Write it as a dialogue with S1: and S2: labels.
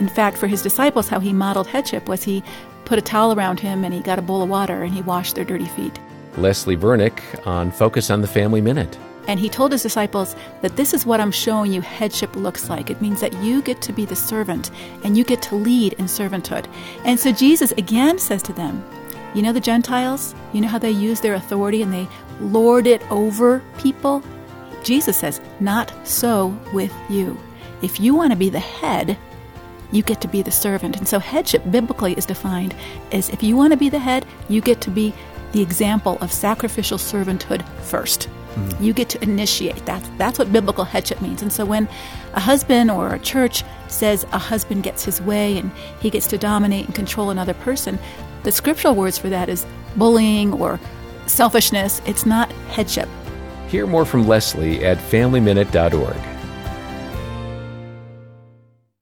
S1: In fact, for his disciples, how he modeled headship was he put a towel around him and he got a bowl of water and he washed their dirty feet.
S2: Leslie Vernick on Focus on the Family Minute.
S1: And he told his disciples that this is what I'm showing you headship looks like. It means that you get to be the servant and you get to lead in servanthood. And so Jesus again says to them, You know the Gentiles? You know how they use their authority and they lord it over people? Jesus says, Not so with you. If you want to be the head, you get to be the servant. And so headship biblically is defined as if you want to be the head, you get to be the example of sacrificial servanthood 1st mm-hmm. You get to initiate. That's that's what biblical headship means. And so when a husband or a church says a husband gets his way and he gets to dominate and control another person, the scriptural words for that is bullying or selfishness. It's not headship.
S2: Hear more from Leslie at FamilyMinute.org.